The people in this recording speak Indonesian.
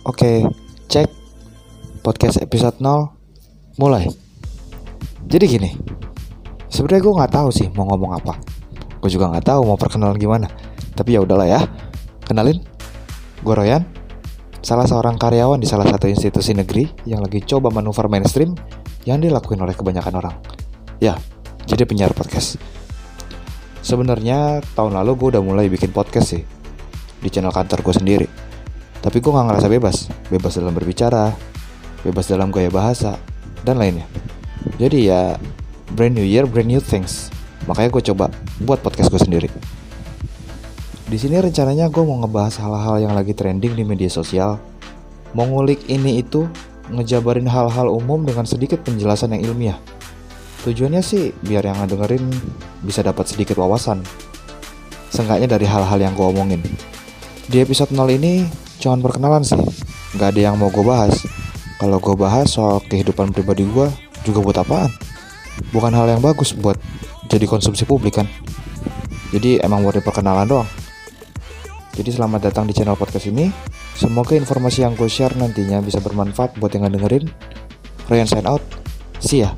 Oke, cek podcast episode 0 mulai. Jadi gini, sebenarnya gue nggak tahu sih mau ngomong apa. Gue juga nggak tahu mau perkenalan gimana. Tapi ya udahlah ya. Kenalin, gue Royan, salah seorang karyawan di salah satu institusi negeri yang lagi coba manuver mainstream yang dilakuin oleh kebanyakan orang. Ya, jadi penyiar podcast. Sebenarnya tahun lalu gue udah mulai bikin podcast sih di channel kantor gue sendiri. Tapi gue gak ngerasa bebas, bebas dalam berbicara, bebas dalam gaya bahasa, dan lainnya. Jadi ya, brand new year, brand new things. Makanya gue coba buat podcast gue sendiri. Di sini rencananya gue mau ngebahas hal-hal yang lagi trending di media sosial, mau ngulik ini itu, ngejabarin hal-hal umum dengan sedikit penjelasan yang ilmiah. Tujuannya sih biar yang ngedengerin bisa dapat sedikit wawasan. Seenggaknya dari hal-hal yang gue omongin. Di episode 0 ini cuman perkenalan sih, nggak ada yang mau gue bahas. Kalau gue bahas soal kehidupan pribadi gue, juga buat apaan? Bukan hal yang bagus buat jadi konsumsi publik kan. Jadi emang buat perkenalan doang. Jadi selamat datang di channel podcast ini. Semoga informasi yang gue share nantinya bisa bermanfaat buat yang dengerin. Ryan sign out. See ya.